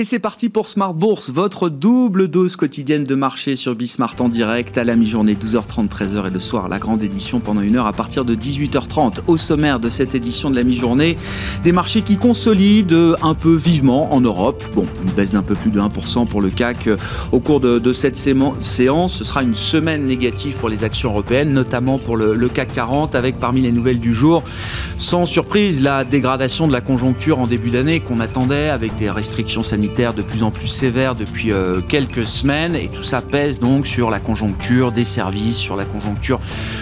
Et c'est parti pour Smart Bourse, votre double dose quotidienne de marché sur Bismart en direct à la mi-journée 12h30, 13h et le soir la grande édition pendant une heure à partir de 18h30. Au sommaire de cette édition de la mi-journée, des marchés qui consolident un peu vivement en Europe. Bon, une baisse d'un peu plus de 1% pour le CAC au cours de, cette séance. Ce sera une semaine négative pour les actions européennes, notamment pour le CAC 40 avec parmi les nouvelles du jour, sans surprise, la dégradation de la conjoncture en début d'année qu'on attendait avec des restrictions sanitaires de plus en plus sévère depuis euh, quelques semaines et tout ça pèse donc sur la conjoncture des services, sur la conjoncture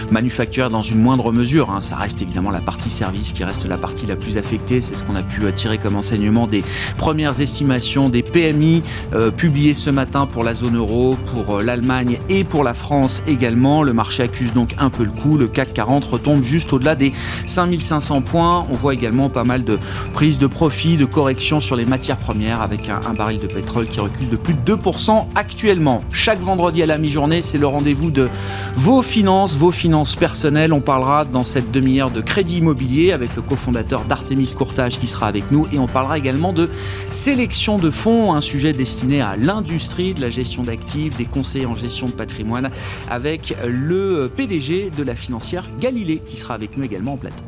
manufacturière dans une moindre mesure. Hein. Ça reste évidemment la partie service qui reste la partie la plus affectée. C'est ce qu'on a pu euh, tirer comme enseignement des premières estimations des PMI euh, publiées ce matin pour la zone euro, pour l'Allemagne et pour la France également. Le marché accuse donc un peu le coup. Le CAC 40 retombe juste au-delà des 5500 points. On voit également pas mal de prises de profit, de corrections sur les matières premières avec un, baril de pétrole qui recule de plus de 2% actuellement. Chaque vendredi à la mi-journée, c'est le rendez-vous de vos finances, vos finances personnelles. On parlera dans cette demi-heure de crédit immobilier avec le cofondateur d'Artemis Courtage qui sera avec nous et on parlera également de sélection de fonds, un sujet destiné à l'industrie de la gestion d'actifs, des conseils en gestion de patrimoine avec le PDG de la financière Galilée qui sera avec nous également en plateau.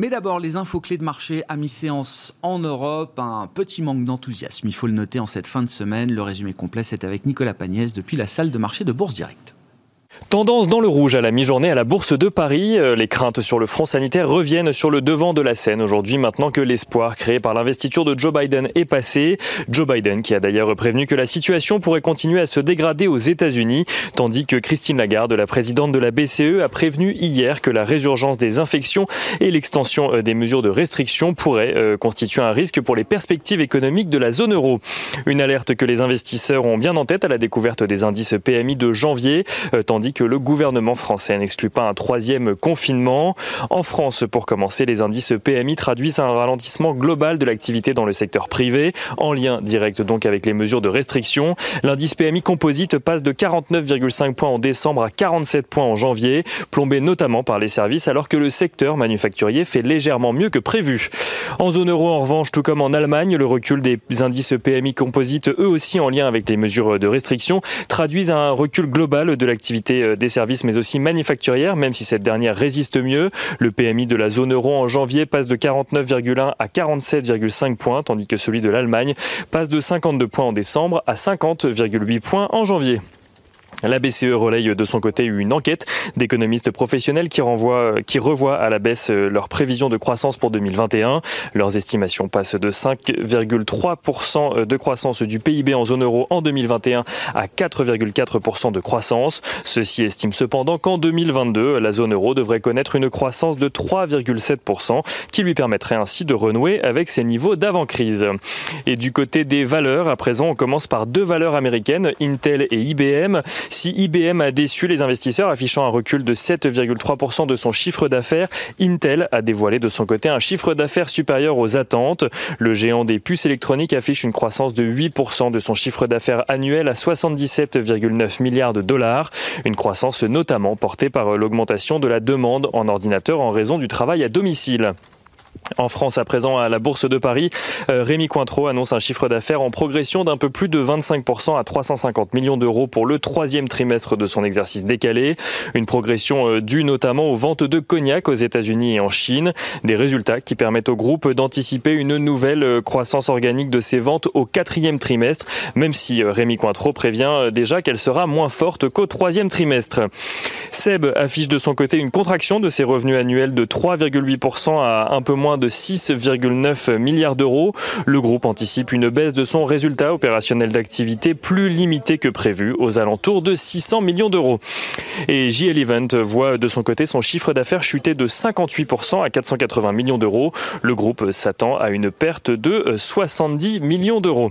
Mais d'abord, les infos clés de marché à mi-séance en Europe. Un petit manque d'enthousiasme, il faut le noter en cette fin de semaine. Le résumé complet, c'est avec Nicolas Pagnès depuis la salle de marché de Bourse Directe. Tendance dans le rouge à la mi-journée à la Bourse de Paris. Euh, les craintes sur le front sanitaire reviennent sur le devant de la scène aujourd'hui maintenant que l'espoir créé par l'investiture de Joe Biden est passé. Joe Biden qui a d'ailleurs prévenu que la situation pourrait continuer à se dégrader aux États-Unis, tandis que Christine Lagarde, la présidente de la BCE, a prévenu hier que la résurgence des infections et l'extension euh, des mesures de restriction pourraient euh, constituer un risque pour les perspectives économiques de la zone euro. Une alerte que les investisseurs ont bien en tête à la découverte des indices PMI de janvier, tandis que le gouvernement français n'exclut pas un troisième confinement. En France, pour commencer, les indices PMI traduisent un ralentissement global de l'activité dans le secteur privé, en lien direct donc avec les mesures de restriction. L'indice PMI composite passe de 49,5 points en décembre à 47 points en janvier, plombé notamment par les services, alors que le secteur manufacturier fait légèrement mieux que prévu. En zone euro, en revanche, tout comme en Allemagne, le recul des indices PMI composites, eux aussi en lien avec les mesures de restriction, traduisent un recul global de l'activité euh, des services mais aussi manufacturière, même si cette dernière résiste mieux. Le PMI de la zone euro en janvier passe de 49,1 à 47,5 points, tandis que celui de l'Allemagne passe de 52 points en décembre à 50,8 points en janvier. La BCE relaye de son côté une enquête d'économistes professionnels qui, renvoient, qui revoient à la baisse leurs prévisions de croissance pour 2021. Leurs estimations passent de 5,3% de croissance du PIB en zone euro en 2021 à 4,4% de croissance. Ceux-ci estiment cependant qu'en 2022, la zone euro devrait connaître une croissance de 3,7% qui lui permettrait ainsi de renouer avec ses niveaux d'avant-crise. Et du côté des valeurs, à présent, on commence par deux valeurs américaines, Intel et IBM. Si IBM a déçu les investisseurs, affichant un recul de 7,3% de son chiffre d'affaires, Intel a dévoilé de son côté un chiffre d'affaires supérieur aux attentes. Le géant des puces électroniques affiche une croissance de 8% de son chiffre d'affaires annuel à 77,9 milliards de dollars. Une croissance notamment portée par l'augmentation de la demande en ordinateur en raison du travail à domicile. En France, à présent, à la Bourse de Paris, euh, Rémi Cointreau annonce un chiffre d'affaires en progression d'un peu plus de 25% à 350 millions d'euros pour le troisième trimestre de son exercice décalé. Une progression euh, due notamment aux ventes de cognac aux États-Unis et en Chine. Des résultats qui permettent au groupe d'anticiper une nouvelle euh, croissance organique de ses ventes au quatrième trimestre, même si Rémi Cointreau prévient déjà qu'elle sera moins forte qu'au troisième trimestre. Seb affiche de son côté une contraction de ses revenus annuels de 3,8% à un peu moins de 6,9 milliards d'euros. Le groupe anticipe une baisse de son résultat opérationnel d'activité plus limité que prévu, aux alentours de 600 millions d'euros. Et JL Event voit de son côté son chiffre d'affaires chuter de 58% à 480 millions d'euros. Le groupe s'attend à une perte de 70 millions d'euros.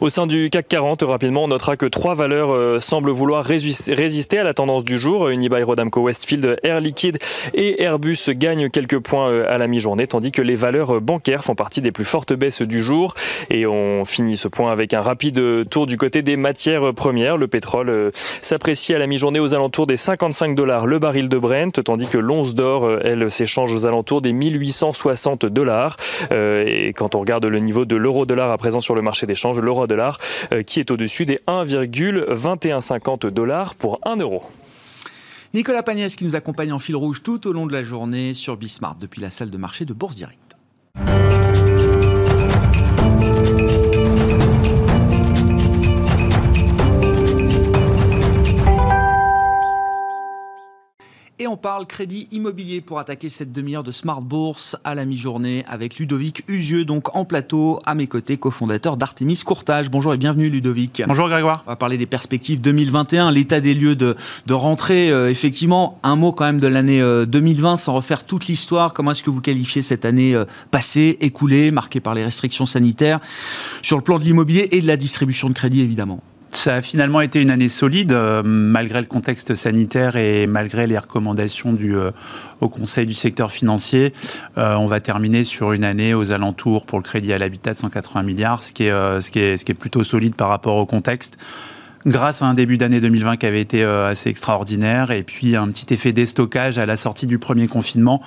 Au sein du CAC 40, rapidement, on notera que trois valeurs semblent vouloir résister à la tendance du jour. Unibail Rodamco Westfield, Air Liquide et Airbus gagnent quelques points à la mi-journée, tandis que les valeurs bancaires font partie des plus fortes baisses du jour. Et on finit ce point avec un rapide tour du côté des matières premières. Le pétrole s'apprécie à la mi-journée aux alentours des 55 dollars le baril de Brent, tandis que l'once d'or, elle, s'échange aux alentours des 1860 dollars. Euh, et quand on regarde le niveau de l'euro-dollar à présent sur le marché d'échange, l'euro-dollar euh, qui est au-dessus des 1,2150 dollars pour 1 euro. Nicolas Pagnès qui nous accompagne en fil rouge tout au long de la journée sur Bismarck depuis la salle de marché de Bourse Direct. Et on parle crédit immobilier pour attaquer cette demi-heure de Smart Bourse à la mi-journée avec Ludovic Usieux, donc en plateau à mes côtés, cofondateur d'Artemis Courtage. Bonjour et bienvenue Ludovic. Bonjour Grégoire. On va parler des perspectives 2021, l'état des lieux de, de rentrée. Euh, effectivement, un mot quand même de l'année 2020 euh, sans refaire toute l'histoire. Comment est-ce que vous qualifiez cette année euh, passée, écoulée, marquée par les restrictions sanitaires sur le plan de l'immobilier et de la distribution de crédit évidemment? Ça a finalement été une année solide, euh, malgré le contexte sanitaire et malgré les recommandations du euh, au Conseil du secteur financier. Euh, on va terminer sur une année aux alentours pour le crédit à l'habitat de 180 milliards, ce qui est, plutôt solide par rapport au contexte grâce à un début d'année 2020 qui avait été assez extraordinaire et puis un petit effet déstockage à la sortie du premier confinement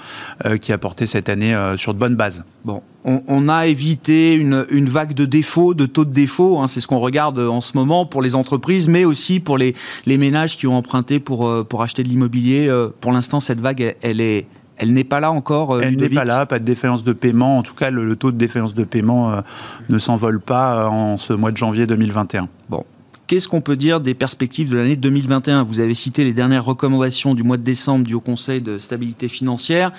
qui a porté cette année sur de bonnes bases. Bon, on, a évité une, vague de défauts, de taux de défaut. Hein, c'est ce qu'on regarde en ce moment pour les entreprises, mais aussi pour les, ménages qui ont emprunté pour, euh, pour acheter de l'immobilier. Euh, pour l'instant, cette vague, elle, est, elle n'est pas là encore. Euh, elle n'est pas là, pas de défaillance de paiement. En tout cas, le, taux de défaillance de paiement ne s'envole pas en ce mois de janvier 2021. Bon. Qu'est-ce qu'on peut dire des perspectives de l'année 2021 Vous avez cité les dernières recommandations du mois de décembre du Haut Conseil de stabilité financière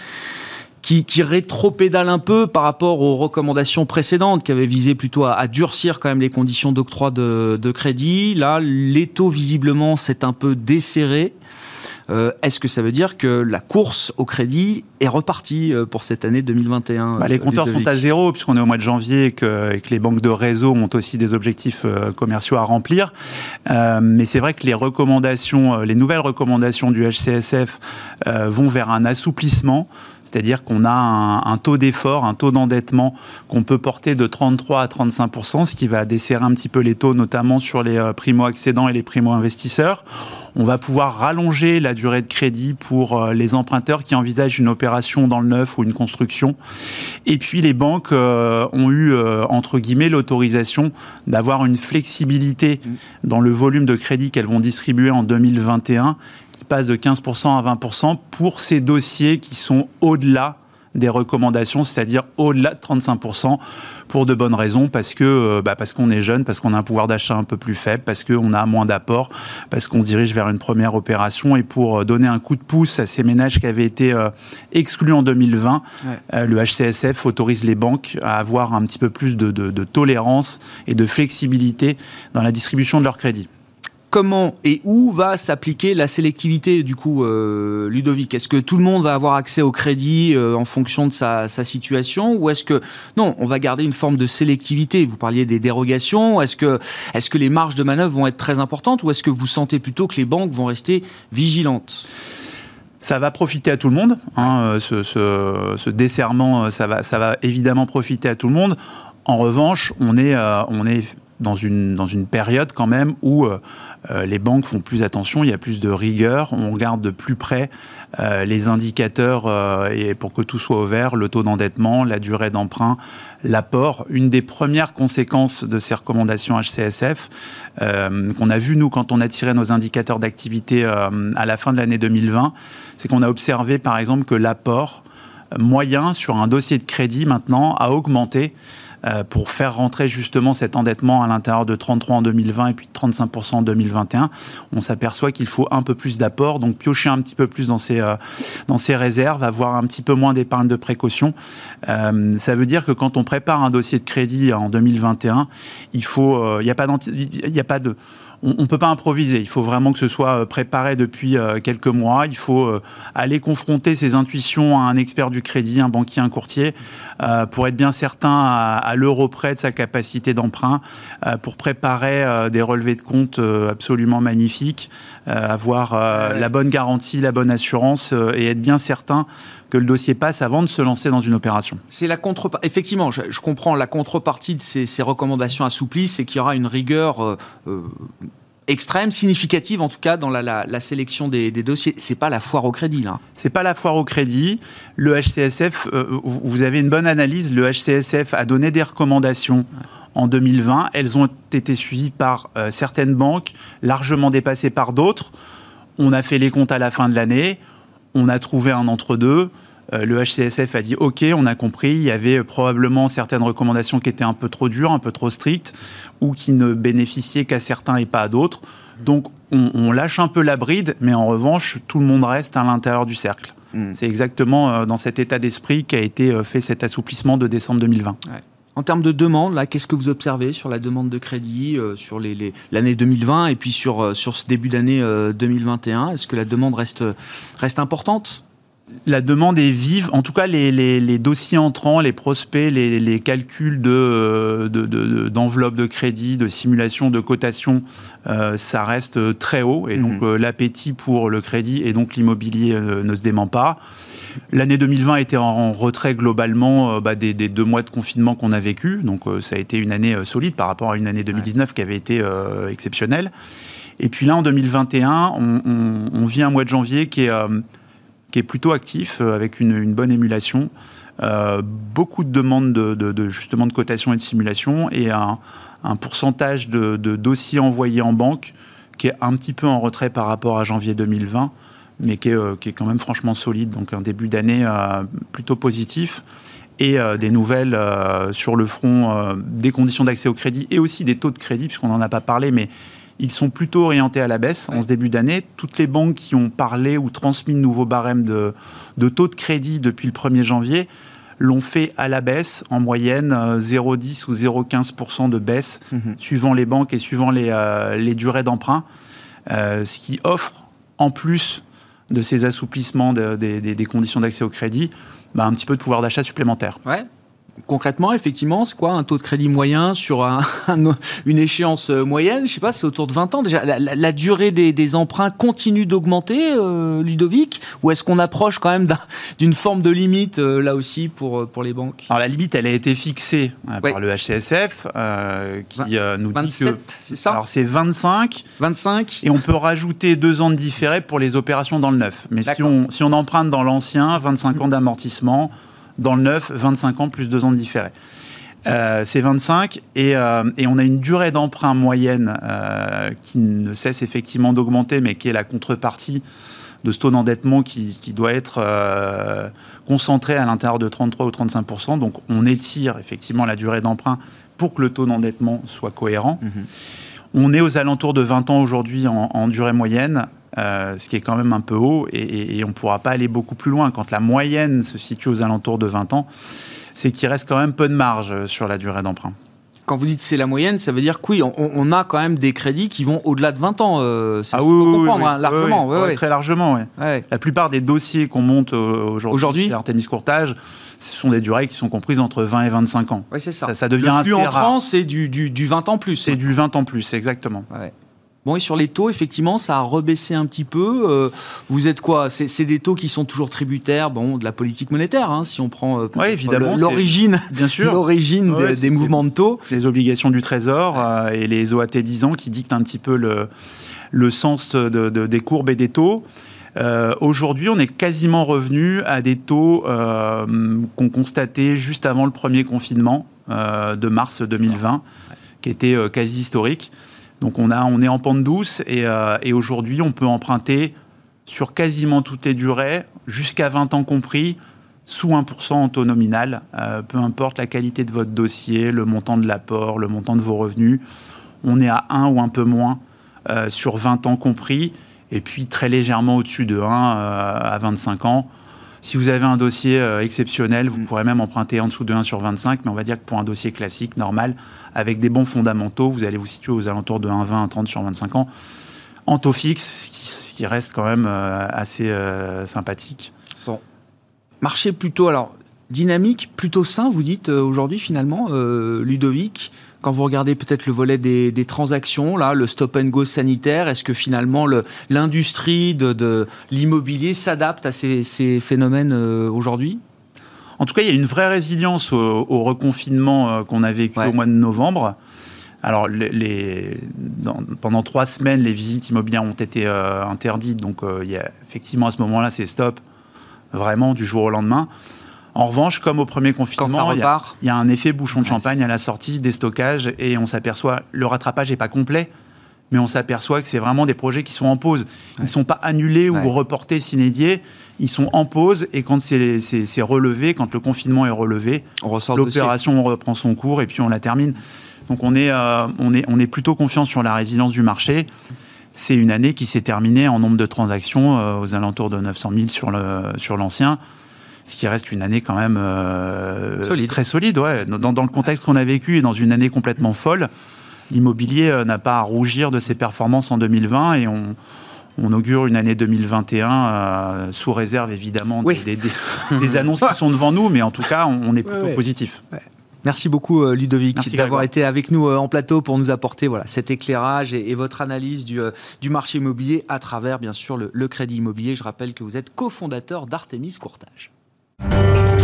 qui, rétro-pédale un peu par rapport aux recommandations précédentes qui avaient visé plutôt à, durcir quand même les conditions d'octroi de, de crédit. Là, l'étau visiblement s'est un peu desserré. Euh, est-ce que ça veut dire que la course au crédit est repartie euh, pour cette année 2021 bah, Les compteurs sont à zéro puisqu'on est au mois de janvier et que, les banques de réseau ont aussi des objectifs euh, commerciaux à remplir. mais c'est vrai que les recommandations, les nouvelles recommandations du HCSF vont vers un assouplissement c'est-à-dire qu'on a un, taux d'effort, un taux d'endettement qu'on peut porter de 33 à 35% ce qui va desserrer un petit peu les taux, notamment sur les euh, primo-accédants et les primo-investisseurs. On va pouvoir rallonger la durée de crédit pour euh, les emprunteurs qui envisagent une opération dans le neuf ou une construction. Et puis les banques euh, ont eu, entre guillemets, l'autorisation d'avoir une flexibilité dans le volume de crédit qu'elles vont distribuer en 2021 qui passe de 15% à 20% pour ces dossiers qui sont au-delà des recommandations, c'est-à-dire au-delà de 35%, pour de bonnes raisons, parce que euh, bah parce qu'on est jeune, parce qu'on a un pouvoir d'achat un peu plus faible, parce qu'on a moins d'apport, parce qu'on se dirige vers une première opération, et pour euh, donner un coup de pouce à ces ménages qui avaient été euh, exclus en 2020, le HCSF autorise les banques à avoir un petit peu plus de, de tolérance et de flexibilité dans la distribution de leurs crédits comment et où va s'appliquer la sélectivité du coup, euh, Ludovic? Est-ce que tout le monde va avoir accès au crédit euh, en fonction de sa, situation? Ou est-ce que non, on va garder une forme de sélectivité? Vous parliez des dérogations. Est-ce que est-ce que les marges de manœuvre vont être très importantes? Ou est-ce que vous sentez plutôt que les banques vont rester vigilantes? Ça va profiter à tout le monde. Hein, ce, ce, desserrement, ça va, ça va évidemment profiter à tout le monde. En revanche, on est, euh, on est dans une, dans une période quand même où euh, euh, les banques font plus attention, il y a plus de rigueur, on regarde de plus près euh, les indicateurs et pour que tout soit ouvert, le taux d'endettement, la durée d'emprunt, l'apport. Une des premières conséquences de ces recommandations HCSF qu'on a vu nous quand on a tiré nos indicateurs d'activité à la fin de l'année 2020, c'est qu'on a observé par exemple que l'apport moyen sur un dossier de crédit maintenant a augmenté pour faire rentrer justement cet endettement à l'intérieur de 33 en 2020 et puis de 35% en 2021, on s'aperçoit qu'il faut un peu plus d'apport, donc piocher un petit peu plus dans ses, euh, dans ses réserves, avoir un petit peu moins d'épargne de précaution. Euh, ça veut dire que quand on prépare un dossier de crédit en 2021, il faut, il n'y a pas, il a pas de on ne peut pas improviser. Il faut vraiment que ce soit euh, préparé depuis euh, quelques mois. Il faut euh, aller confronter ses intuitions à un expert du crédit, un banquier, un courtier, pour être bien certain à, l'euro près de sa capacité d'emprunt, pour préparer des relevés de compte absolument magnifiques, avoir la bonne garantie, la bonne assurance et être bien certain que le dossier passe avant de se lancer dans une opération. C'est la contrepartie. Effectivement, je, comprends la contrepartie de ces, recommandations assouplies, c'est qu'il y aura une rigueur extrême, significative en tout cas dans la, sélection des, dossiers. C'est pas la foire au crédit là. C'est pas la foire au crédit. Le HCSF, euh, vous avez une bonne analyse. Le HCSF a donné des recommandations. En 2020, elles ont été suivies par euh, certaines banques, largement dépassées par d'autres. On a fait les comptes à la fin de l'année, on a trouvé un entre-deux. Euh, le HCSF a dit OK, on a compris, il y avait probablement certaines recommandations qui étaient un peu trop dures, un peu trop strictes, ou qui ne bénéficiaient qu'à certains et pas à d'autres. Donc on, lâche un peu la bride, mais en revanche, tout le monde reste à l'intérieur du cercle. Hmm. C'est exactement euh, dans cet état d'esprit qu'a été euh, fait cet assouplissement de décembre 2020. En termes de demande, là, qu'est-ce que vous observez sur la demande de crédit sur l'année 2020 et puis sur, sur ce début d'année 2021 Est-ce que la demande reste, reste importante? La demande est vive. En tout cas, les, dossiers entrants, les prospects, les, calculs d'enveloppe de, de, de, crédit, de simulation, de cotation, euh, ça reste très haut. Et donc, mhm. euh, l'appétit pour le crédit et donc l'immobilier euh, ne se dément pas. L'année 2020 était en retrait globalement bah, des, deux mois de confinement qu'on a vécu. Donc, ça a été une année solide par rapport à une année 2019 qui avait été exceptionnelle. Et puis là, en 2021, on, on, on vit un mois de janvier qui est qui est plutôt actif euh, avec une, bonne émulation. Euh, beaucoup de demandes de, justement de cotation et de simulation et un, pourcentage de, dossiers envoyés en banque qui est un petit peu en retrait par rapport à janvier 2020, mais qui est, euh, qui est quand même franchement solide. Donc un début d'année plutôt positif et des nouvelles sur le front des conditions d'accès au crédit et aussi des taux de crédit, puisqu'on n'en a pas parlé, mais ils sont plutôt orientés à la baisse en ce début d'année. Toutes les banques qui ont parlé ou transmis de nouveaux barèmes de, taux de crédit depuis le 1er janvier l'ont fait à la baisse, en moyenne 0,10 euh, ou 0,15% de baisse, mhm. suivant les banques et suivant les, euh, durées d'emprunt, euh, ce qui offre, en plus de ces assouplissements des conditions d'accès au crédit, bah, un petit peu de pouvoir d'achat supplémentaire. Ouais, concrètement, effectivement, c'est quoi un taux de crédit moyen sur une échéance euh, moyenne? Je sais pas, c'est autour de 20 ans. Déjà, la, durée des, emprunts continue d'augmenter, euh, Ludovic? Ou est-ce qu'on approche quand même d'une forme de limite, euh, là aussi, pour, pour les banques? Alors, la limite, elle a été fixée par le HCSF, qui nous 27, dit que... c'est ça? Alors, c'est 25. 25. Et on peut rajouter deux ans de différé pour les opérations dans le neuf. Mais si on, si on emprunte dans l'ancien, 25 ans d'amortissement dans le neuf, 25 ans plus 2 ans de différé. Euh, c'est 25 euh, et, on a une durée d'emprunt moyenne euh, qui ne cesse effectivement d'augmenter, mais qui est la contrepartie de ce taux d'endettement qui, doit être concentré à l'intérieur de 33 ou 35% Donc on étire effectivement la durée d'emprunt pour que le taux d'endettement soit cohérent. Mhm. On est aux alentours de 20 ans aujourd'hui en, durée moyenne. Euh, ce qui est quand même un peu haut, et, on ne pourra pas aller beaucoup plus loin. Quand la moyenne se situe aux alentours de 20 ans, c'est qu'il reste quand même peu de marge sur la durée d'emprunt. Quand vous dites c'est la moyenne, ça veut dire que oui, on, a quand même des crédits qui vont au-delà de 20 ans. Euh, ah oui, comprendre, hein, largement. très largement. La plupart des dossiers qu'on monte euh, aujourd'hui, aujourd'hui Artemis Courtage, ce sont des durées qui sont comprises entre 20 et 25 ans. Oui, c'est ça. ça. devient Le flux entrant, c'est du, du, du, 20 ans plus. C'est du 20 ans plus, exactement. Bon, et sur les taux, effectivement, ça a rebaissé un petit peu. Euh, vous êtes quoi? C'est des taux qui sont toujours tributaires bon, de la politique monétaire, hein, si on prend euh, évidemment l'origine bien sûr. l'origine des, mouvements de taux. Les obligations du Trésor euh, et les OAT 10 ans qui dictent un petit peu le, le sens de, des courbes et des taux. Aujourd'hui, on est quasiment revenu à des taux qu'on constatait juste avant le premier confinement de mars 2020, qui était quasi historique. Donc on, a, on est en pente douce euh, et, aujourd'hui on peut emprunter sur quasiment toutes les durées, jusqu'à 20 ans compris, sous 1% en taux nominal, euh, peu importe la qualité de votre dossier, le montant de l'apport, le montant de vos revenus. On est à 1 ou un peu moins euh, sur 20 ans compris, et puis très légèrement au-dessus de 1 à 25 ans Si vous avez un dossier exceptionnel, vous pourrez même emprunter en dessous de 1 sur 25, mais on va dire que pour un dossier classique, normal, avec des bons fondamentaux, vous allez vous situer aux alentours de 1,20, 1,30 sur 25 ans. En taux fixe, ce qui reste quand même assez sympathique. Bon. Marché plutôt, alors dynamique, plutôt sain, vous dites aujourd'hui finalement, Ludovic quand vous regardez peut-être le volet des, transactions, là, le stop and go sanitaire, est-ce que finalement l'industrie de, l'immobilier s'adapte à ces, phénomènes euh, aujourd'hui? En tout cas, il y a une vraie résilience au, reconfinement euh, qu'on a vécu au mois de novembre. Alors, les, pendant trois semaines, les visites immobilières ont été euh, interdites. Donc, il y a, effectivement, à ce moment-là, c'est stop, vraiment, du jour au lendemain. En revanche, comme au premier confinement, il y, a un effet bouchon de champagne à la sortie des stockages et on s'aperçoit, le rattrapage n'est pas complet, mais on s'aperçoit que c'est vraiment des projets qui sont en pause. Ils ne sont pas annulés ou reportés s'inédier, ils sont en pause et quand c'est relevé, quand le confinement est relevé, l'opération reprend son cours et puis on la termine. Donc on est, euh, on est, on est plutôt confiant sur la résilience du marché. C'est une année qui s'est terminée en nombre de transactions euh, aux alentours de 900 000 sur l'ancien. Sur ce qui reste une année quand même euh, très solide. Ouais. Dans, le contexte qu'on a vécu et dans une année complètement folle, l'immobilier euh, n'a pas à rougir de ses performances en 2020 et on, augure une année 2021 euh, sous réserve évidemment des, annonces qui sont devant nous, mais en tout cas, on, est plutôt positif. Merci beaucoup Ludovic d'avoir été avec nous en plateau pour nous apporter voilà, cet éclairage et, votre analyse du, du, marché immobilier à travers bien sûr le, le crédit immobilier. Je rappelle que vous êtes cofondateur d'Artemis Courtage. Thank you.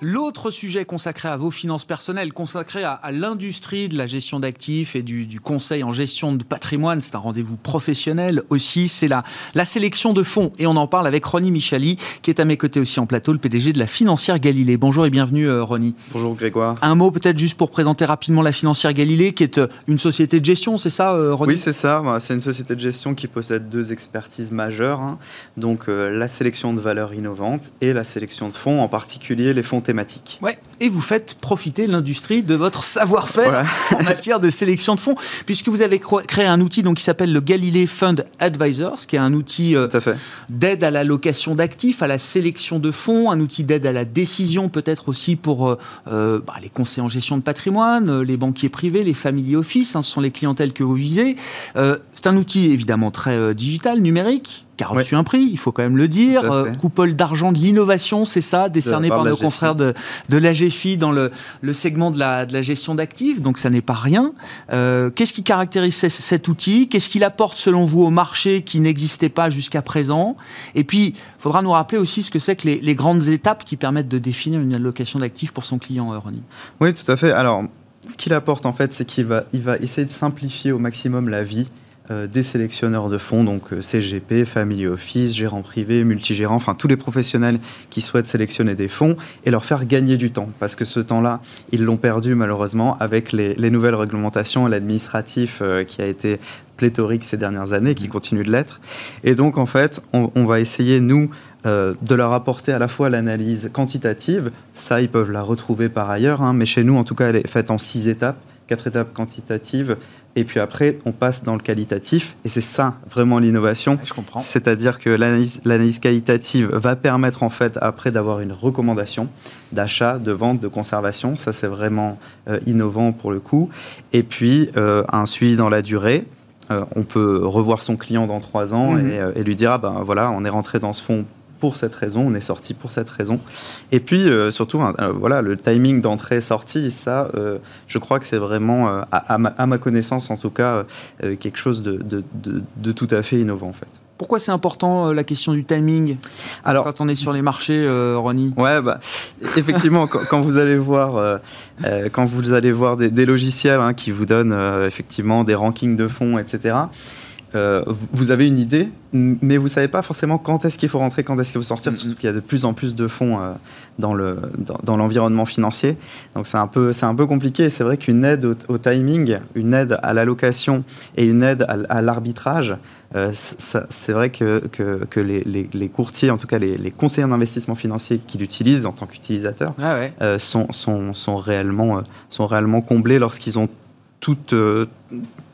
L'autre sujet consacré à vos finances personnelles, consacré à, l'industrie de la gestion d'actifs et du, conseil en gestion de patrimoine, c'est un rendez-vous professionnel aussi, c'est la, la sélection de fonds. Et on en parle avec Ronnie Michali, qui est à mes côtés aussi en plateau, le PDG de la financière Galilée. Bonjour et bienvenue euh, Ronnie. Bonjour Grégoire. Un mot peut-être juste pour présenter rapidement la financière Galilée, qui est euh, une société de gestion, c'est ça euh, Ronnie Oui, c'est ça. Bah, c'est une société de gestion qui possède deux expertises majeures. Hein. Donc la sélection de valeurs innovantes et la sélection de fonds, en particulier les fonds Ouais, et vous faites profiter l'industrie de votre savoir-faire en matière de sélection de fonds, puisque vous avez créé un outil donc, qui s'appelle le Galilée Fund Advisors, qui est un outil euh, d'aide à la location d'actifs, à la sélection de fonds, un outil d'aide à la décision peut-être aussi pour euh, euh, bah, les conseillers en gestion de patrimoine, les banquiers privés, les family office, hein, ce sont les clientèles que vous visez. c'est un outil évidemment très digital, numérique, qui a reçu un prix, il faut quand même le dire. Euh, coupole d'argent de l'innovation, c'est ça, décerné par, nos confrères de, de l'AGFI dans le, le, segment de la, de la gestion d'actifs, donc ça n'est pas rien. Euh, qu'est-ce qui caractérise cet outil? Qu'est-ce qu'il apporte selon vous au marché qui n'existait pas jusqu'à présent? Et puis, il faudra nous rappeler aussi ce que c'est que les, les, grandes étapes qui permettent de définir une allocation d'actifs pour son client, euh, Ronnie. Oui, tout à fait. Alors, ce qu'il apporte en fait, c'est qu'il va, il va essayer de simplifier au maximum la vie des sélectionneurs de fonds, donc euh, CGP, Family Office, gérants privés, multigérants, enfin tous les professionnels qui souhaitent sélectionner des fonds et leur faire gagner du temps. Parce que ce temps-là, ils l'ont perdu malheureusement avec les, nouvelles réglementations et l'administratif euh, qui a été pléthorique ces dernières années, qui continue de l'être. Et donc, en fait, on, va essayer, nous, de leur apporter à la fois l'analyse quantitative, ça, ils peuvent la retrouver par ailleurs, hein, mais chez nous, en tout cas, elle est faite en six étapes, quatre étapes quantitatives, et puis après, on passe dans le qualitatif. Et c'est ça, vraiment, l'innovation. Je comprends. C'est-à-dire que l'analyse qualitative va permettre, en fait, après d'avoir une recommandation d'achat, de vente, de conservation. Ça, c'est vraiment euh, innovant pour le coup. Et puis, euh, un suivi dans la durée. Euh, on peut revoir son client dans trois ans mhm. et, lui dire, ah ben voilà, on est rentré dans ce fonds pour cette raison, on est sorti pour cette raison. Et puis euh, surtout, voilà, le timing d'entrée-sortie, ça, euh, je crois que c'est vraiment, euh, à, ma, connaissance en tout cas, quelque chose de, de, tout à fait innovant en fait. Pourquoi c'est important la question du timing? Alors, quand on est sur les marchés, Ronnie? Ouais, bah, effectivement, quand, vous allez voir, quand vous allez voir des, logiciels hein, qui vous donnent effectivement des rankings de fonds, etc. Euh, vous avez une idée, mais vous ne savez pas forcément quand est-ce qu'il faut rentrer, quand est-ce qu'il faut sortir, parce qu'il y a de plus en plus de fonds euh, dans, le, dans, l'environnement financier. Donc c'est un peu, c'est un peu compliqué. C'est vrai qu'une aide au, timing, une aide à l'allocation et une aide à, l'arbitrage, euh, c'est vrai que, que, que les, les, courtiers, en tout cas les, les conseillers d'investissement financier qui l'utilisent en tant qu'utilisateurs, ah sont, sont, sont, réellement, sont réellement comblés lorsqu'ils ont toutes,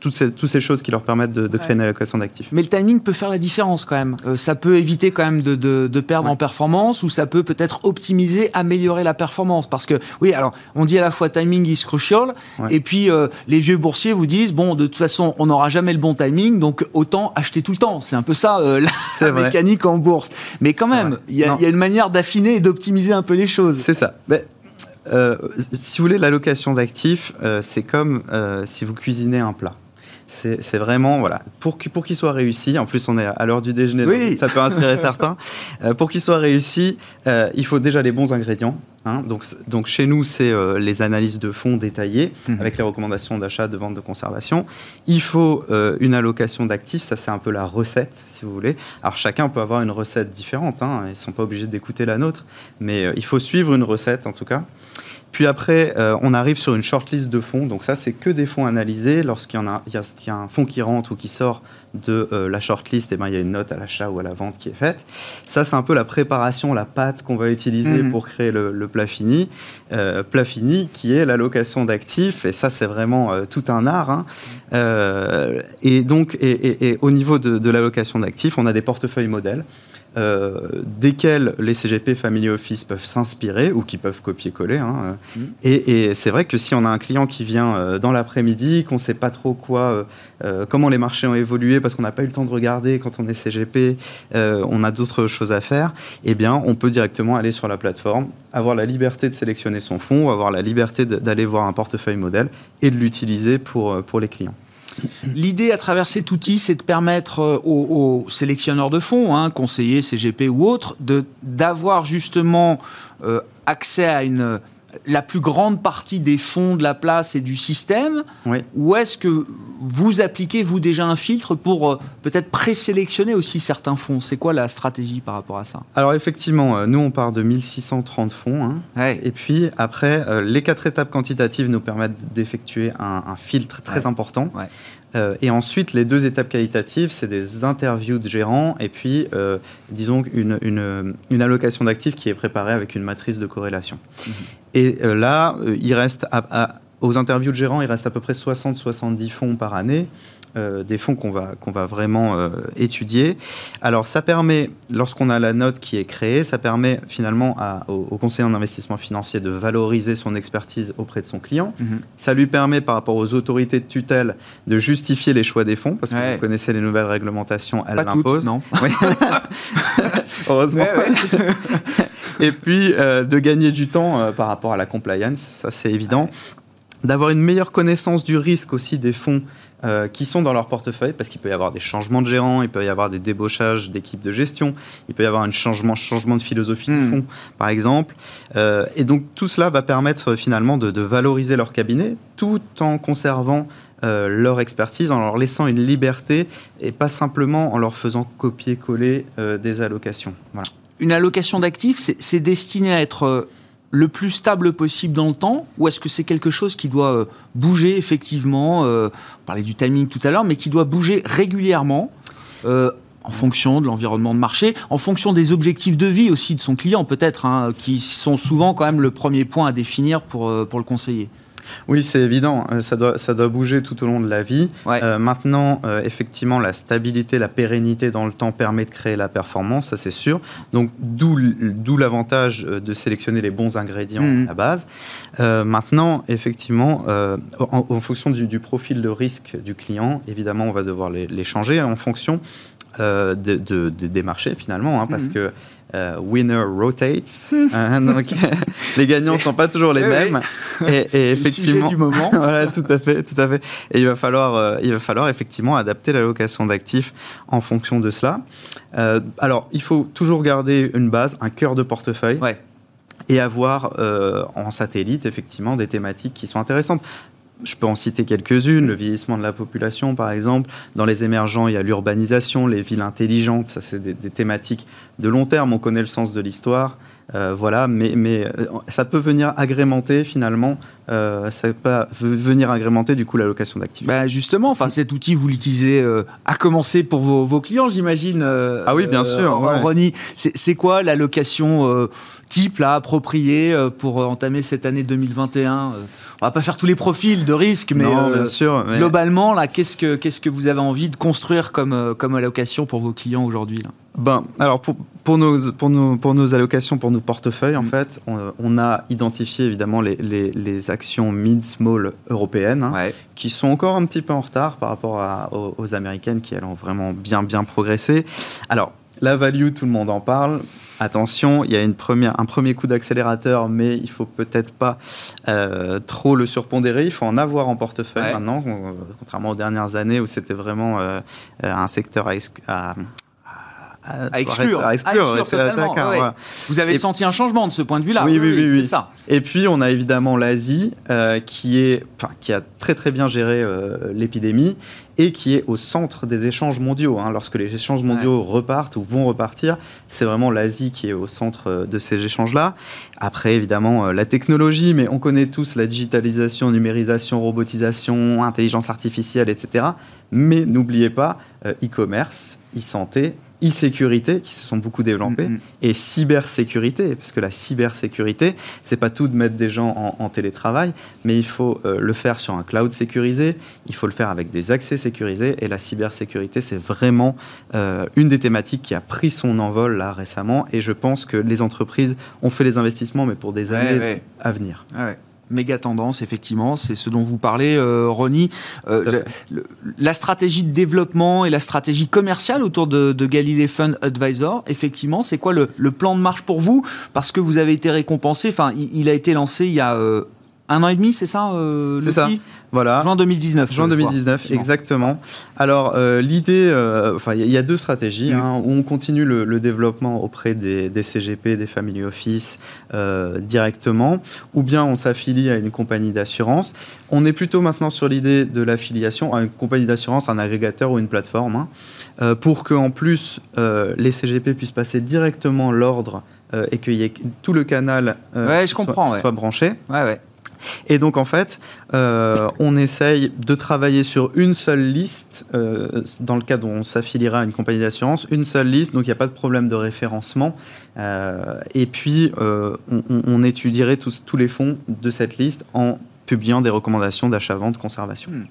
toutes ces, toutes ces choses qui leur permettent de, créer une allocation d'actifs. Mais le timing peut faire la différence quand même. Euh, ça peut éviter quand même de, de, perdre en performance ou ça peut peut-être optimiser, améliorer la performance. Parce que, oui, alors, on dit à la fois timing is crucial, et puis euh, les vieux boursiers vous disent, bon, de toute façon, on n'aura jamais le bon timing, donc autant acheter tout le temps. C'est un peu ça, euh, la, mécanique en bourse. Mais quand même, il y, y, a une manière d'affiner et d'optimiser un peu les choses. C'est ça. Mais si vous voulez, l'allocation d'actifs, c'est comme si vous cuisinez un plat. C'est vraiment, voilà, pour, pour qu'il soit réussi, en plus on est à l'heure du déjeuner, ça peut inspirer certains, euh, pour qu'il soit réussi, euh, il faut déjà les bons ingrédients. Hein. donc, donc chez nous, c'est euh, les analyses de fonds détaillées, mhm. avec les recommandations d'achat, de vente, de conservation. Il faut une allocation d'actifs, ça c'est un peu la recette, si vous voulez. Alors chacun peut avoir une recette différente, hein. ils ne sont pas obligés d'écouter la nôtre, mais il faut suivre une recette en tout cas. Puis après, euh, on arrive sur une shortlist de fonds. Donc ça, c'est que des fonds analysés. Lorsqu'il y, a, y a un fonds qui rentre ou qui sort de euh, la shortlist, eh ben, il y a une note à l'achat ou à la vente qui est faite. Ça, c'est un peu la préparation, la pâte qu'on va utiliser mhm. pour créer le, plat fini. Euh, plat fini qui est l'allocation d'actifs. Et ça, c'est vraiment tout un art. Hein. et donc, et, au niveau de, de l'allocation d'actifs, on a des portefeuilles modèles. Euh, desquels les CGP Family Office peuvent s'inspirer ou qui peuvent copier-coller. Hein. Mmh. Et, c'est vrai que si on a un client qui vient euh, dans l'après-midi, qu'on ne sait pas trop quoi, euh, comment les marchés ont évolué parce qu'on n'a pas eu le temps de regarder quand on est CGP, on a d'autres choses à faire, eh bien, on peut directement aller sur la plateforme, avoir la liberté de sélectionner son fonds, avoir la liberté d'aller voir un portefeuille modèle et de l'utiliser pour, pour les clients. L'idée à travers cet outil, c'est de permettre euh, aux, sélectionneurs de fonds, hein, conseillers, CGP ou autres, d'avoir justement euh, accès à une, la plus grande partie des fonds de la place et du système Ou est-ce que vous appliquez, vous, déjà un filtre pour euh, peut-être présélectionner aussi certains fonds? C'est quoi la stratégie par rapport à ça? Alors effectivement, nous, on part de 1630 fonds. Hein. Et puis après, les quatre étapes quantitatives nous permettent d'effectuer un, filtre très important. Euh, et ensuite, les deux étapes qualitatives, c'est des interviews de gérants et puis, euh, disons, une, une, allocation d'actifs qui est préparée avec une matrice de corrélation. Mhm. Et euh, là, il reste aux interviews de gérants, il reste à peu près 60-70 fonds par année. Euh, des fonds qu'on va, qu'on va vraiment euh, étudier. Alors ça permet, lorsqu'on a la note qui est créée, ça permet finalement au, conseiller en investissement financier de valoriser son expertise auprès de son client. Mhm. Ça lui permet par rapport aux autorités de tutelle de justifier les choix des fonds, parce que vous connaissez les nouvelles réglementations, elles l'imposent. non Heureusement. Et puis euh, de gagner du temps par rapport à la compliance, ça c'est évident. D'avoir une meilleure connaissance du risque aussi des fonds euh, qui sont dans leur portefeuille, parce qu'il peut y avoir des changements de gérants, il peut y avoir des débauchages d'équipes de gestion, il peut y avoir un changement, changement de philosophie de hmm. fonds, par exemple. Euh, et donc tout cela va permettre euh, finalement de, valoriser leur cabinet tout en conservant leur expertise, en leur laissant une liberté et pas simplement en leur faisant copier-coller des allocations. Une allocation d'actifs, c'est destiné à être le plus stable possible dans le temps ou est-ce que c'est quelque chose qui doit euh, bouger effectivement euh, On parlait du timing tout à l'heure, mais qui doit bouger régulièrement euh, en fonction de l'environnement de marché, en fonction des objectifs de vie aussi de son client peut-être, hein, qui sont souvent quand même le premier point à définir pour, pour le conseiller? Oui, c'est évident. Euh, ça doit, ça doit bouger tout au long de la vie. Euh, maintenant, euh, effectivement, la stabilité, la pérennité dans le temps permet de créer la performance, ça c'est sûr. Donc, d'où l'avantage de sélectionner les bons ingrédients mmh. à la base. maintenant, effectivement, en, fonction du, profil de risque du client, évidemment, on va devoir les, changer en fonction de, des marchés finalement, hein, parce mmh. que euh, winner rotates. Hein, donc, les gagnants ne sont pas toujours les mêmes. Et, effectivement, du moment. voilà, tout à fait, tout à fait. Et il va falloir, euh, il va falloir effectivement adapter l'allocation d'actifs en fonction de cela. Euh, alors, il faut toujours garder une base, un cœur de portefeuille. Et avoir en satellite effectivement des thématiques qui sont intéressantes. Je peux en citer quelques-unes, le vieillissement de la population par exemple. Dans les émergents, il y a l'urbanisation, les villes intelligentes, ça c'est des, thématiques de long terme, on connaît le sens de l'histoire. Euh, voilà, mais, mais euh, ça peut venir agrémenter finalement, euh, ça peut venir agrémenter du coup l'allocation d'actifs. Bah justement, enfin cet outil vous l'utilisez à commencer pour vos, clients, j'imagine. ah oui, bien sûr. Ouais. C'est quoi l'allocation type là approprié pour entamer cette année 2021 On va pas faire tous les profils de risque, mais, bien sûr, globalement, là, qu'est-ce que qu'est-ce que vous avez envie de construire comme comme allocation pour vos clients aujourd'hui ben, alors pour, pour, nos, pour, nos, pour nos allocations, pour nos portefeuilles, en mm. fait, on, a identifié évidemment les, les, les actions mid-small européennes, hein, qui sont encore un petit peu en retard par rapport à, aux, américaines qui, elles, ont vraiment bien, bien progressé. Alors, la value, tout le monde en parle. Attention, il y a une première, un premier coup d'accélérateur, mais il faut peut-être pas euh, trop le surpondérer. Il faut en avoir en portefeuille maintenant, contrairement aux dernières années où c'était vraiment euh, un secteur à, à, exclure, à exclure, Vous avez senti un changement de ce point de vue-là. Oui, oui, oui, oui, ça. Et puis on a évidemment l'Asie euh, qui est, qui a très très bien géré euh, l'épidémie et qui est au centre des échanges mondiaux. Hein. Lorsque les échanges mondiaux repartent ou vont repartir, c'est vraiment l'Asie qui est au centre euh, de ces échanges-là. Après, évidemment, la technologie, mais on connaît tous la digitalisation, numérisation, robotisation, intelligence artificielle, etc. Mais n'oubliez pas, e-commerce, e-santé, e-sécurité qui se sont beaucoup développés mm, mm. et cybersécurité parce que la cybersécurité c'est pas tout de mettre des gens en, télétravail mais il faut euh, le faire sur un cloud sécurisé il faut le faire avec des accès sécurisés et la cybersécurité c'est vraiment euh, une des thématiques qui a pris son envol là récemment et je pense que les entreprises ont fait les investissements mais pour des années à venir méga tendance, effectivement, c'est ce dont vous parlez, euh, Ronnie. Euh, la stratégie de développement et la stratégie commerciale autour de, de Galilée Fund Advisor, effectivement, c'est quoi le, plan de marche pour vous? Parce que vous avez été récompensé, enfin, il, a été lancé il y a euh, un an et demi, c'est ça euh, C'est ça. Voilà. Juin 2019. Juin 2019, exactement. Alors, euh, l'idée, euh, enfin, il y, a deux stratégies. Hein, où on continue le, développement auprès des, CGP, des family office directement, ou bien on s'affilie à une compagnie d'assurance. On est plutôt maintenant sur l'idée de l'affiliation à une compagnie d'assurance, un agrégateur ou une plateforme, hein, pour qu'en plus les CGP puissent passer directement l'ordre et que tout le canal je soit, soit, branché. Ouais, ouais. Et donc en fait, euh, on essaye de travailler sur une seule liste, euh, dans le cas où on s'affiliera à une compagnie d'assurance, une seule liste, donc il n'y a pas de problème de référencement. Euh, et puis on, étudierait tous, tous les fonds de cette liste en publiant des recommandations d'achat-vente, conservation. Hmm.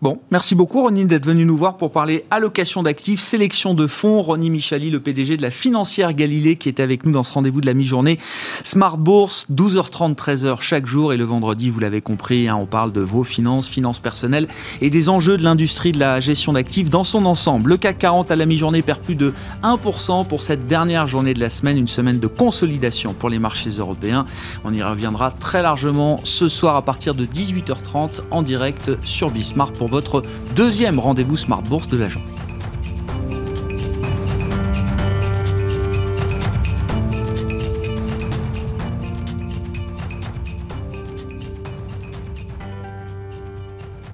Bon, merci beaucoup Ronnie d'être venu nous voir pour parler allocation d'actifs, sélection de fonds. Ronnie Michali, le PDG de la financière Galilée, qui est avec nous dans ce rendez-vous de la mi-journée. Smart Bourse, 12h30, 13h chaque jour. Et le vendredi, vous l'avez compris, hein, on parle de vos finances, finances personnelles et des enjeux de l'industrie de la gestion d'actifs dans son ensemble. Le CAC 40 à la mi-journée perd plus de 1% pour cette dernière journée de la semaine, une semaine de consolidation pour les marchés européens. On y reviendra très largement ce soir à partir de 18h30 en direct sur Bismart votre deuxième rendez-vous Smart Bourse de la journée.